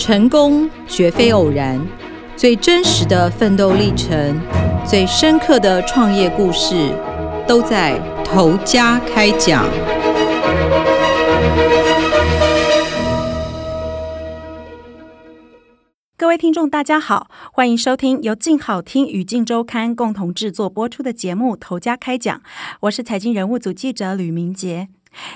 成功绝非偶然，最真实的奋斗历程，最深刻的创业故事，都在头家开讲。各位听众，大家好，欢迎收听由静好听与静周刊共同制作播出的节目《投家开讲》，我是财经人物组记者吕明杰。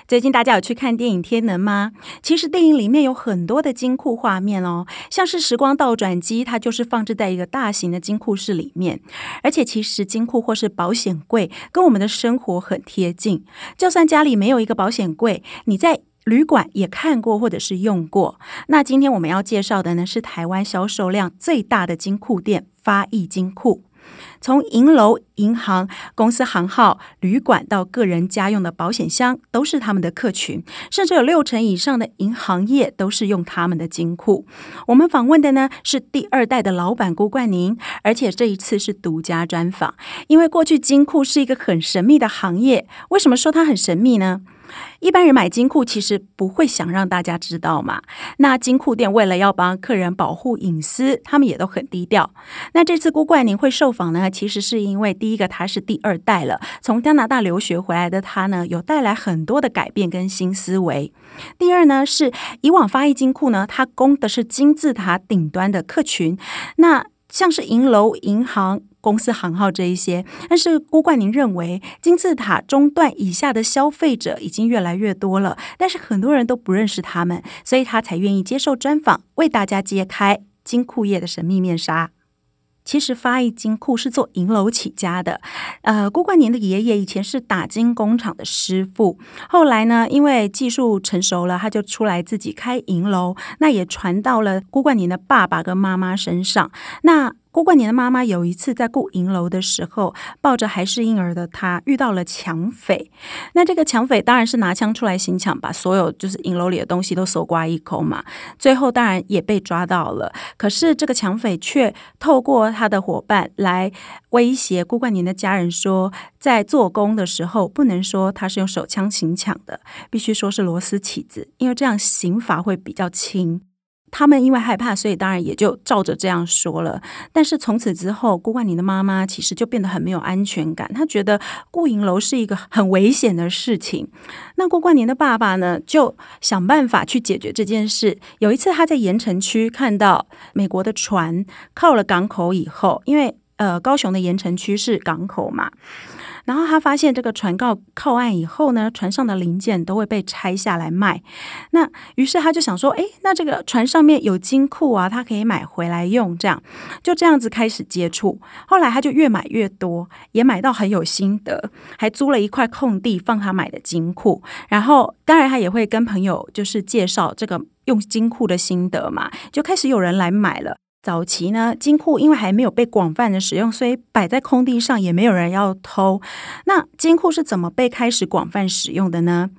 最近大家有去看电影《天能》吗？其实电影里面有很多的金库画面哦，像是时光倒转机，它就是放置在一个大型的金库室里面。而且其实金库或是保险柜跟我们的生活很贴近，就算家里没有一个保险柜，你在旅馆也看过或者是用过。那今天我们要介绍的呢，是台湾销售量最大的金库店——发艺金库。从银楼、银行、公司行号、旅馆到个人家用的保险箱，都是他们的客群，甚至有六成以上的银行业都是用他们的金库。我们访问的呢是第二代的老板郭冠宁，而且这一次是独家专访，因为过去金库是一个很神秘的行业。为什么说它很神秘呢？一般人买金库其实不会想让大家知道嘛。那金库店为了要帮客人保护隐私，他们也都很低调。那这次郭冠宁会受访呢，其实是因为第一个他是第二代了，从加拿大留学回来的他呢，有带来很多的改变跟新思维。第二呢，是以往发艺金库呢，它供的是金字塔顶端的客群，那像是银楼、银行。公司行号这一些，但是郭冠宁认为金字塔中段以下的消费者已经越来越多了，但是很多人都不认识他们，所以他才愿意接受专访，为大家揭开金库业的神秘面纱。其实发艺金库是做银楼起家的，呃，郭冠宁的爷爷以前是打金工厂的师傅，后来呢，因为技术成熟了，他就出来自己开银楼，那也传到了郭冠宁的爸爸跟妈妈身上，那。郭冠年的妈妈有一次在顾银楼的时候，抱着还是婴儿的他遇到了抢匪。那这个抢匪当然是拿枪出来行抢，把所有就是银楼里的东西都搜刮一空嘛。最后当然也被抓到了，可是这个抢匪却透过他的伙伴来威胁郭冠年的家人说，在做工的时候不能说他是用手枪行抢的，必须说是螺丝起子，因为这样刑罚会比较轻。他们因为害怕，所以当然也就照着这样说了。但是从此之后，郭冠宁的妈妈其实就变得很没有安全感。她觉得顾银楼是一个很危险的事情。那郭冠宁的爸爸呢，就想办法去解决这件事。有一次，他在盐城区看到美国的船靠了港口以后，因为呃，高雄的盐城区是港口嘛。然后他发现这个船靠靠岸以后呢，船上的零件都会被拆下来卖。那于是他就想说，哎，那这个船上面有金库啊，他可以买回来用。这样就这样子开始接触。后来他就越买越多，也买到很有心得，还租了一块空地放他买的金库。然后当然他也会跟朋友就是介绍这个用金库的心得嘛，就开始有人来买了。早期呢，金库因为还没有被广泛的使用，所以摆在空地上也没有人要偷。那金库是怎么被开始广泛使用的呢？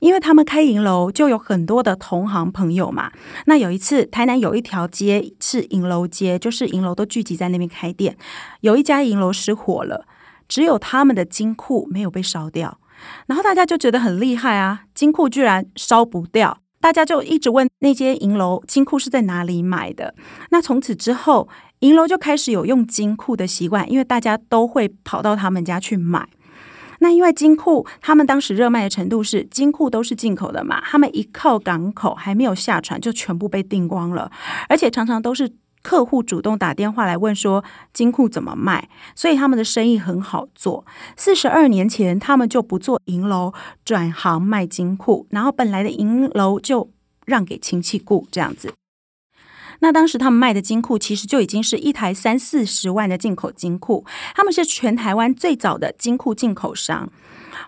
因为他们开银楼就有很多的同行朋友嘛。那有一次，台南有一条街是银楼街，就是银楼都聚集在那边开店。有一家银楼失火了，只有他们的金库没有被烧掉。然后大家就觉得很厉害啊，金库居然烧不掉。大家就一直问那间银楼金库是在哪里买的。那从此之后，银楼就开始有用金库的习惯，因为大家都会跑到他们家去买。那因为金库他们当时热卖的程度是金库都是进口的嘛，他们一靠港口还没有下船就全部被订光了，而且常常都是。客户主动打电话来问说金库怎么卖，所以他们的生意很好做。四十二年前，他们就不做银楼，转行卖金库，然后本来的银楼就让给亲戚雇这样子。那当时他们卖的金库其实就已经是一台三四十万的进口金库，他们是全台湾最早的金库进口商。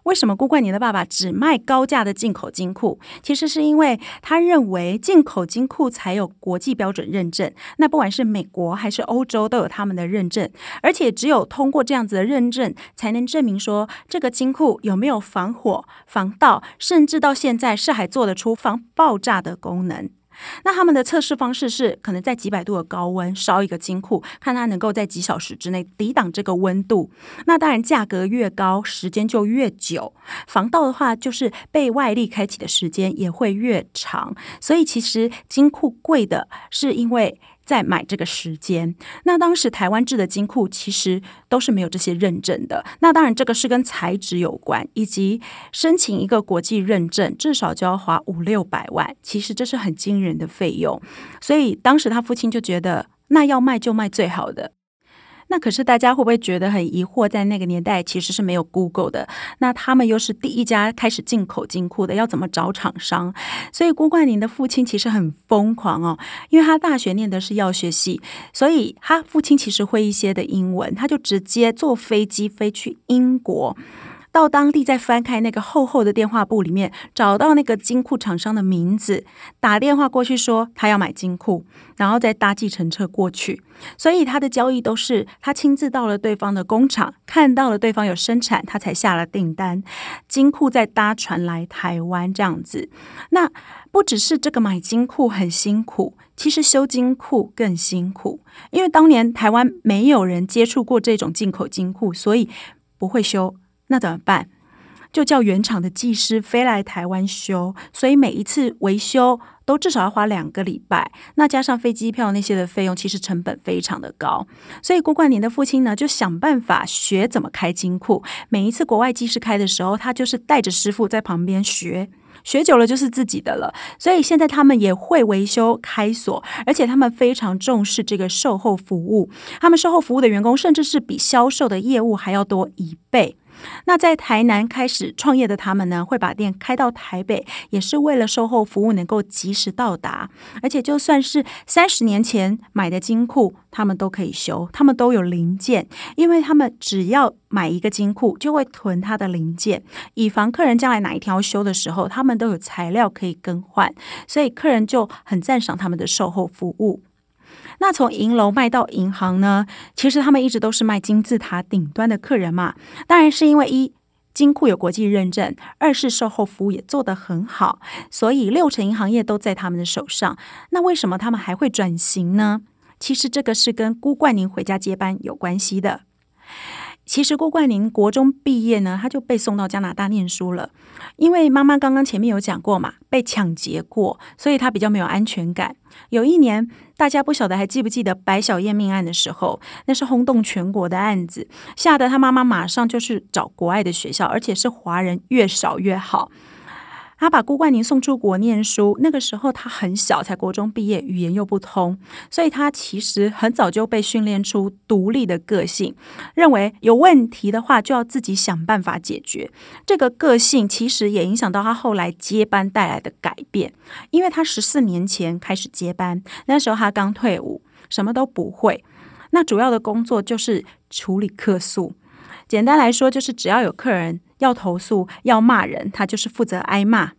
为什么郭冠年的爸爸只卖高价的进口金库？其实是因为他认为进口金库才有国际标准认证。那不管是美国还是欧洲都有他们的认证，而且只有通过这样子的认证，才能证明说这个金库有没有防火、防盗，甚至到现在是还做得出防爆炸的功能。那他们的测试方式是，可能在几百度的高温烧一个金库，看它能够在几小时之内抵挡这个温度。那当然，价格越高，时间就越久。防盗的话，就是被外力开启的时间也会越长。所以，其实金库贵的是因为。在买这个时间，那当时台湾制的金库其实都是没有这些认证的。那当然，这个是跟材质有关，以及申请一个国际认证，至少就要花五六百万。其实这是很惊人的费用，所以当时他父亲就觉得，那要卖就卖最好的。那可是大家会不会觉得很疑惑？在那个年代其实是没有 Google 的，那他们又是第一家开始进口金库的，要怎么找厂商？所以郭冠霖的父亲其实很疯狂哦，因为他大学念的是药学系，所以他父亲其实会一些的英文，他就直接坐飞机飞去英国。到当地再翻开那个厚厚的电话簿里面，找到那个金库厂商的名字，打电话过去说他要买金库，然后再搭计程车过去。所以他的交易都是他亲自到了对方的工厂，看到了对方有生产，他才下了订单。金库再搭船来台湾这样子。那不只是这个买金库很辛苦，其实修金库更辛苦，因为当年台湾没有人接触过这种进口金库，所以不会修。那怎么办？就叫原厂的技师飞来台湾修，所以每一次维修都至少要花两个礼拜。那加上飞机票那些的费用，其实成本非常的高。所以郭冠霖的父亲呢，就想办法学怎么开金库。每一次国外技师开的时候，他就是带着师傅在旁边学。学久了就是自己的了，所以现在他们也会维修开锁，而且他们非常重视这个售后服务。他们售后服务的员工甚至是比销售的业务还要多一倍。那在台南开始创业的他们呢，会把店开到台北，也是为了售后服务能够及时到达。而且就算是三十年前买的金库，他们都可以修，他们都有零件，因为他们只要。买一个金库就会囤它的零件，以防客人将来哪一天要修的时候，他们都有材料可以更换，所以客人就很赞赏他们的售后服务。那从银楼卖到银行呢？其实他们一直都是卖金字塔顶端的客人嘛。当然是因为一金库有国际认证，二是售后服务也做得很好，所以六成银行业都在他们的手上。那为什么他们还会转型呢？其实这个是跟辜冠宁回家接班有关系的。其实郭冠霖国中毕业呢，他就被送到加拿大念书了。因为妈妈刚刚前面有讲过嘛，被抢劫过，所以他比较没有安全感。有一年，大家不晓得还记不记得白小燕命案的时候，那是轰动全国的案子，吓得他妈妈马上就去找国外的学校，而且是华人越少越好。他把郭冠宁送出国念书，那个时候他很小，才国中毕业，语言又不通，所以他其实很早就被训练出独立的个性，认为有问题的话就要自己想办法解决。这个个性其实也影响到他后来接班带来的改变，因为他十四年前开始接班，那时候他刚退伍，什么都不会，那主要的工作就是处理客诉。简单来说，就是只要有客人。要投诉要骂人，他就是负责挨骂。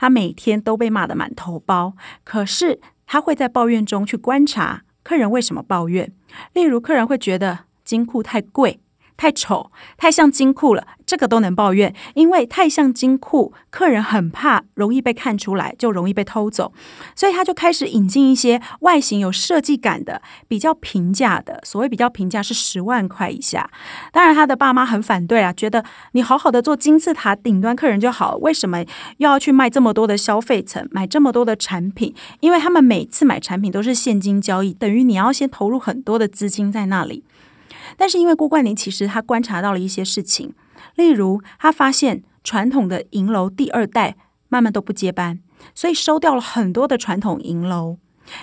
他每天都被骂得满头包，可是他会在抱怨中去观察客人为什么抱怨。例如，客人会觉得金库太贵。太丑，太像金库了，这个都能抱怨，因为太像金库，客人很怕容易被看出来，就容易被偷走，所以他就开始引进一些外形有设计感的、比较平价的。所谓比较平价是十万块以下。当然，他的爸妈很反对啊，觉得你好好的做金字塔顶端客人就好，为什么又要去卖这么多的消费层，买这么多的产品？因为他们每次买产品都是现金交易，等于你要先投入很多的资金在那里。但是因为郭冠霖其实他观察到了一些事情，例如他发现传统的银楼第二代慢慢都不接班，所以收掉了很多的传统银楼。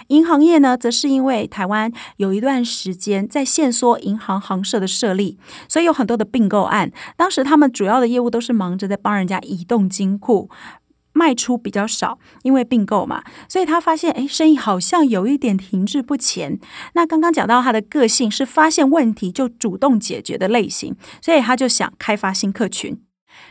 银行业呢，则是因为台湾有一段时间在限缩银行行社的设立，所以有很多的并购案。当时他们主要的业务都是忙着在帮人家移动金库。卖出比较少，因为并购嘛，所以他发现，哎，生意好像有一点停滞不前。那刚刚讲到他的个性是发现问题就主动解决的类型，所以他就想开发新客群。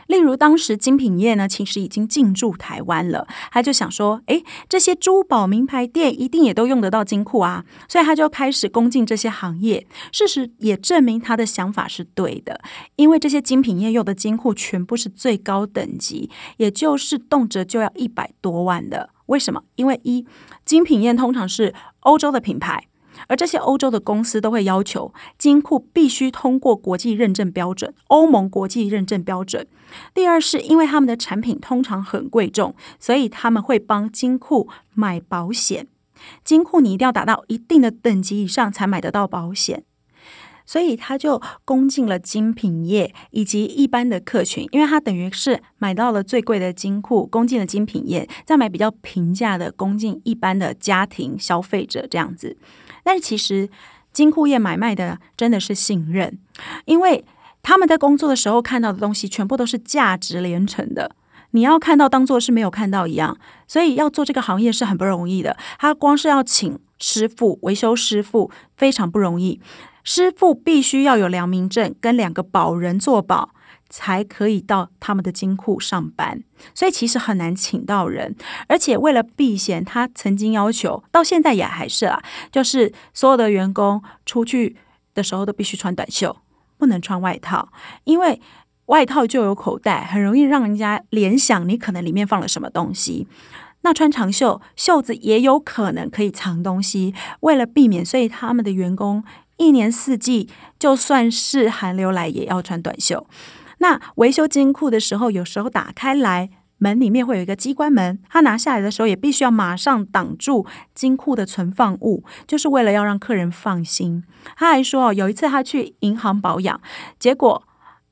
例如，当时精品业呢，其实已经进驻台湾了，他就想说，诶，这些珠宝名牌店一定也都用得到金库啊，所以他就开始攻进这些行业。事实也证明他的想法是对的，因为这些精品业用的金库全部是最高等级，也就是动辄就要一百多万的。为什么？因为一精品业通常是欧洲的品牌。而这些欧洲的公司都会要求金库必须通过国际认证标准，欧盟国际认证标准。第二是因为他们的产品通常很贵重，所以他们会帮金库买保险。金库你一定要达到一定的等级以上才买得到保险。所以他就攻进了精品业以及一般的客群，因为他等于是买到了最贵的金库，攻进了精品业，再买比较平价的，攻进一般的家庭消费者这样子。但是其实金库业买卖的真的是信任，因为他们在工作的时候看到的东西全部都是价值连城的，你要看到当做是没有看到一样，所以要做这个行业是很不容易的。他光是要请师傅维修师傅非常不容易。师傅必须要有良民证，跟两个保人做保，才可以到他们的金库上班。所以其实很难请到人，而且为了避嫌，他曾经要求，到现在也还是啦，就是所有的员工出去的时候都必须穿短袖，不能穿外套，因为外套就有口袋，很容易让人家联想你可能里面放了什么东西。那穿长袖，袖子也有可能可以藏东西。为了避免，所以他们的员工。一年四季，就算是寒流来，也要穿短袖。那维修金库的时候，有时候打开来，门里面会有一个机关门，他拿下来的时候，也必须要马上挡住金库的存放物，就是为了要让客人放心。他还说，有一次他去银行保养，结果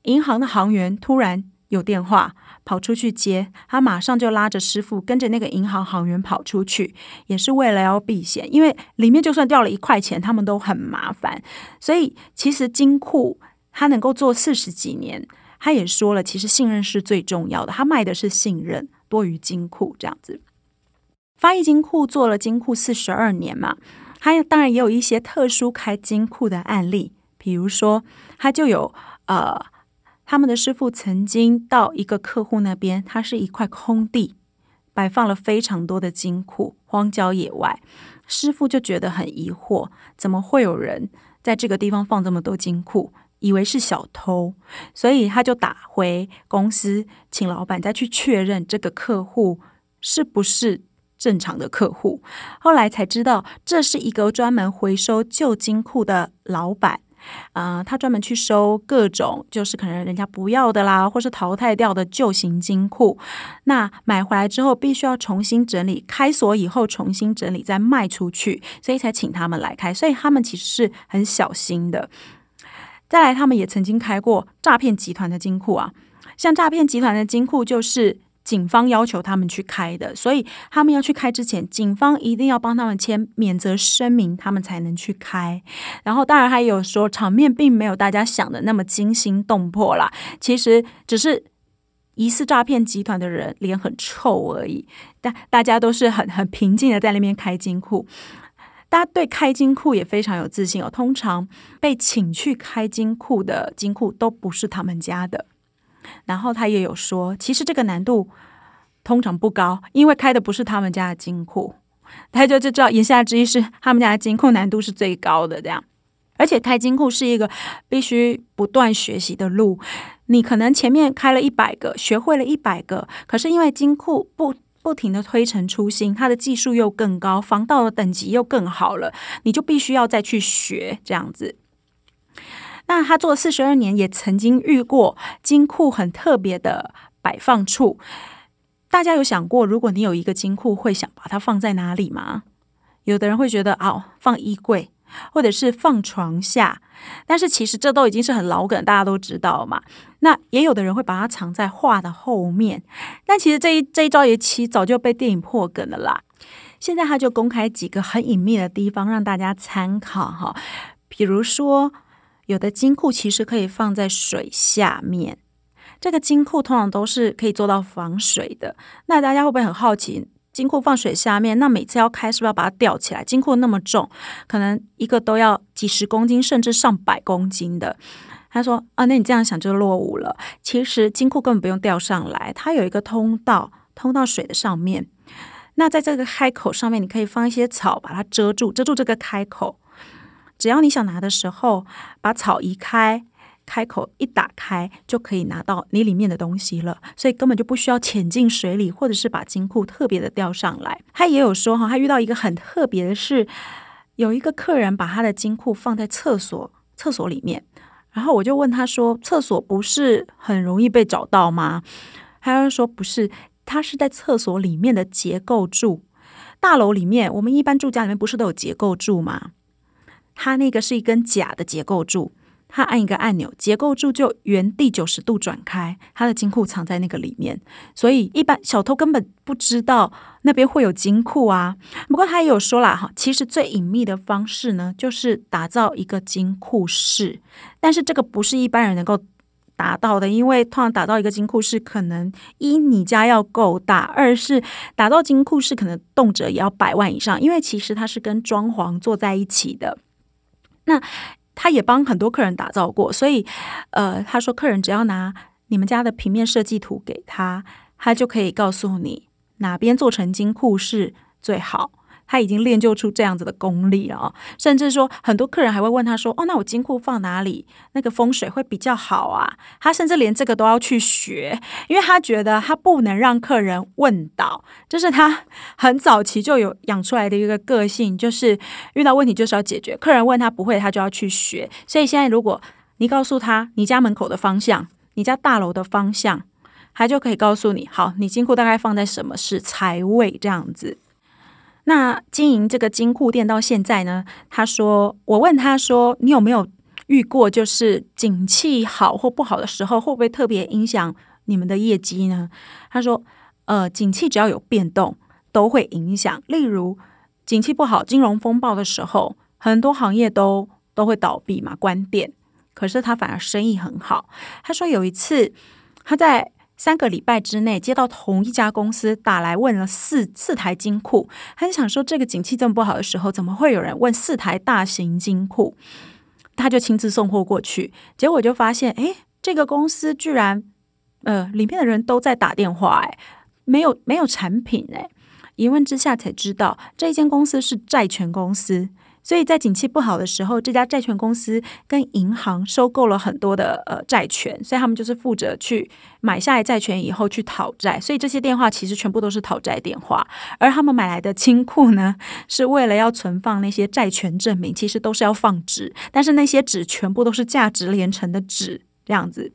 银行的行员突然有电话。跑出去接他，马上就拉着师傅跟着那个银行行员跑出去，也是为了要避险，因为里面就算掉了一块钱，他们都很麻烦。所以其实金库他能够做四十几年，他也说了，其实信任是最重要的，他卖的是信任多于金库这样子。发义金库做了金库四十二年嘛，他当然也有一些特殊开金库的案例，比如说他就有呃。他们的师傅曾经到一个客户那边，他是一块空地，摆放了非常多的金库，荒郊野外。师傅就觉得很疑惑，怎么会有人在这个地方放这么多金库？以为是小偷，所以他就打回公司，请老板再去确认这个客户是不是正常的客户。后来才知道，这是一个专门回收旧金库的老板。啊，他专门去收各种，就是可能人家不要的啦，或是淘汰掉的旧型金库。那买回来之后，必须要重新整理，开锁以后重新整理再卖出去，所以才请他们来开。所以他们其实是很小心的。再来，他们也曾经开过诈骗集团的金库啊，像诈骗集团的金库就是。警方要求他们去开的，所以他们要去开之前，警方一定要帮他们签免责声明，他们才能去开。然后，当然还有说，场面并没有大家想的那么惊心动魄啦。其实只是疑似诈骗集团的人脸很臭而已。但大家都是很很平静的在那边开金库，大家对开金库也非常有自信哦。通常被请去开金库的金库都不是他们家的。然后他也有说，其实这个难度通常不高，因为开的不是他们家的金库，他就就知道言下之意是他们家的金库难度是最高的这样。而且开金库是一个必须不断学习的路，你可能前面开了一百个，学会了一百个，可是因为金库不不停的推陈出新，它的技术又更高，防盗的等级又更好了，你就必须要再去学这样子。那他做了四十二年，也曾经遇过金库很特别的摆放处。大家有想过，如果你有一个金库，会想把它放在哪里吗？有的人会觉得，哦，放衣柜，或者是放床下。但是其实这都已经是很老梗，大家都知道嘛。那也有的人会把它藏在画的后面。但其实这一这一招也起早就被电影破梗了啦。现在他就公开几个很隐秘的地方让大家参考哈，比如说。有的金库其实可以放在水下面，这个金库通常都是可以做到防水的。那大家会不会很好奇，金库放水下面，那每次要开是不是要把它吊起来？金库那么重，可能一个都要几十公斤，甚至上百公斤的。他说：“啊，那你这样想就落伍了。其实金库根本不用吊上来，它有一个通道通到水的上面。那在这个开口上面，你可以放一些草，把它遮住，遮住这个开口。”只要你想拿的时候，把草移开，开口一打开就可以拿到你里面的东西了，所以根本就不需要潜进水里，或者是把金库特别的吊上来。他也有说哈，他遇到一个很特别的是，有一个客人把他的金库放在厕所厕所里面，然后我就问他说：“厕所不是很容易被找到吗？”他就说：“不是，他是在厕所里面的结构柱。大楼里面，我们一般住家里面不是都有结构柱吗？他那个是一根假的结构柱。”他按一个按钮，结构柱就原地九十度转开，他的金库藏在那个里面，所以一般小偷根本不知道那边会有金库啊。不过他也有说了哈，其实最隐秘的方式呢，就是打造一个金库室，但是这个不是一般人能够达到的，因为通常打造一个金库室，可能一你家要够大，二是打造金库室可能动辄也要百万以上，因为其实它是跟装潢做在一起的。那他也帮很多客人打造过，所以，呃，他说客人只要拿你们家的平面设计图给他，他就可以告诉你哪边做成金库是最好。他已经练就出这样子的功力了，甚至说很多客人还会问他说：“哦，那我金库放哪里？那个风水会比较好啊？”他甚至连这个都要去学，因为他觉得他不能让客人问倒，这是他很早期就有养出来的一个个性，就是遇到问题就是要解决。客人问他不会，他就要去学。所以现在如果你告诉他你家门口的方向，你家大楼的方向，他就可以告诉你：好，你金库大概放在什么是财位这样子。那经营这个金库店到现在呢？他说，我问他说，你有没有遇过就是景气好或不好的时候，会不会特别影响你们的业绩呢？他说，呃，景气只要有变动都会影响。例如，景气不好，金融风暴的时候，很多行业都都会倒闭嘛，关店。可是他反而生意很好。他说有一次他在。三个礼拜之内接到同一家公司打来问了四四台金库，很想说这个景气这么不好的时候，怎么会有人问四台大型金库？他就亲自送货过去，结果就发现，哎，这个公司居然，呃，里面的人都在打电话，哎，没有没有产品，哎，一问之下才知道，这间公司是债权公司。所以在景气不好的时候，这家债权公司跟银行收购了很多的呃债权，所以他们就是负责去买下来债权以后去讨债。所以这些电话其实全部都是讨债电话，而他们买来的金库呢，是为了要存放那些债权证明，其实都是要放纸，但是那些纸全部都是价值连城的纸这样子。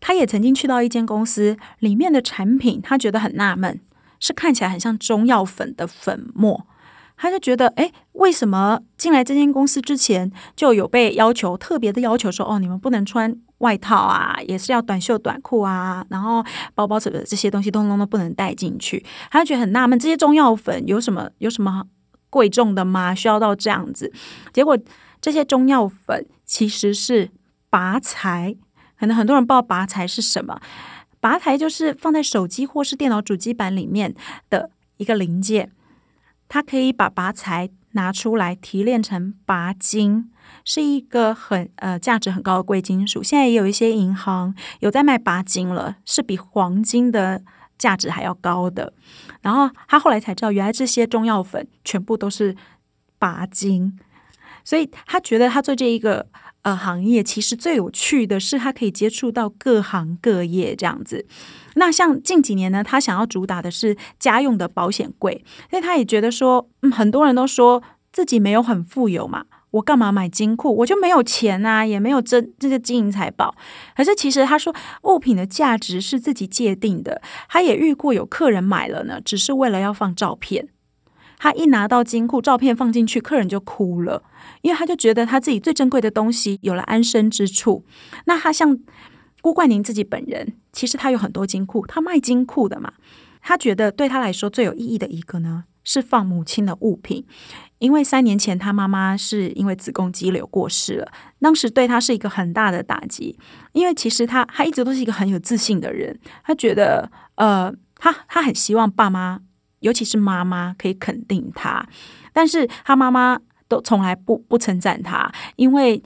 他也曾经去到一间公司，里面的产品他觉得很纳闷，是看起来很像中药粉的粉末。他就觉得，哎，为什么进来这间公司之前就有被要求特别的要求说，哦，你们不能穿外套啊，也是要短袖短裤啊，然后包包什么这些东西通通都不能带进去。他就觉得很纳闷，这些中药粉有什么有什么贵重的吗？需要到这样子？结果这些中药粉其实是拔材，可能很多人不知道拔材是什么。拔材就是放在手机或是电脑主机板里面的一个零件。他可以把拔材拿出来提炼成拔金，是一个很呃价值很高的贵金属。现在也有一些银行有在卖拔金了，是比黄金的价值还要高的。然后他后来才知道，原来这些中药粉全部都是拔金，所以他觉得他做这一个。呃，行业其实最有趣的是，它可以接触到各行各业这样子。那像近几年呢，他想要主打的是家用的保险柜，所以他也觉得说，嗯，很多人都说自己没有很富有嘛，我干嘛买金库？我就没有钱啊，也没有这这个金银财宝。可是其实他说，物品的价值是自己界定的。他也遇过有客人买了呢，只是为了要放照片。他一拿到金库，照片放进去，客人就哭了，因为他就觉得他自己最珍贵的东西有了安身之处。那他像郭冠宁自己本人，其实他有很多金库，他卖金库的嘛。他觉得对他来说最有意义的一个呢，是放母亲的物品，因为三年前他妈妈是因为子宫肌瘤过世了，当时对他是一个很大的打击。因为其实他他一直都是一个很有自信的人，他觉得呃，他他很希望爸妈。尤其是妈妈可以肯定他，但是他妈妈都从来不不称赞他，因为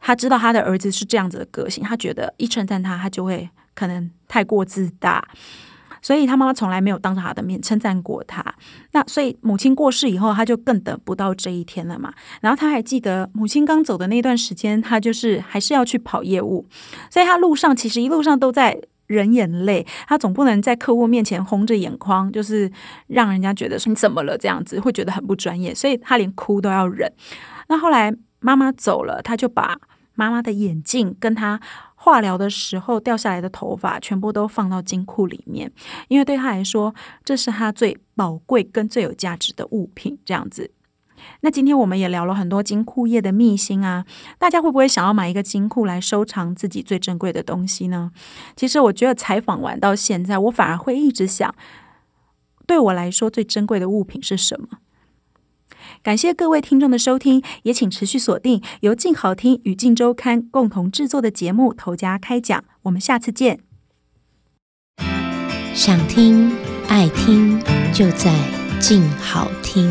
他知道他的儿子是这样子的个性，他觉得一称赞他，他就会可能太过自大。所以他妈妈从来没有当着他的面称赞过他。那所以母亲过世以后，他就更等不到这一天了嘛。然后他还记得母亲刚走的那段时间，他就是还是要去跑业务，所以他路上其实一路上都在忍眼泪。他总不能在客户面前红着眼眶，就是让人家觉得说你怎么了这样子，会觉得很不专业。所以他连哭都要忍。那后来妈妈走了，他就把妈妈的眼镜跟他。化疗的时候掉下来的头发全部都放到金库里面，因为对他来说，这是他最宝贵跟最有价值的物品。这样子，那今天我们也聊了很多金库业的秘辛啊，大家会不会想要买一个金库来收藏自己最珍贵的东西呢？其实我觉得采访完到现在，我反而会一直想，对我来说最珍贵的物品是什么？感谢各位听众的收听，也请持续锁定由静好听与静周刊共同制作的节目《头家开讲》，我们下次见。想听爱听，就在静好听。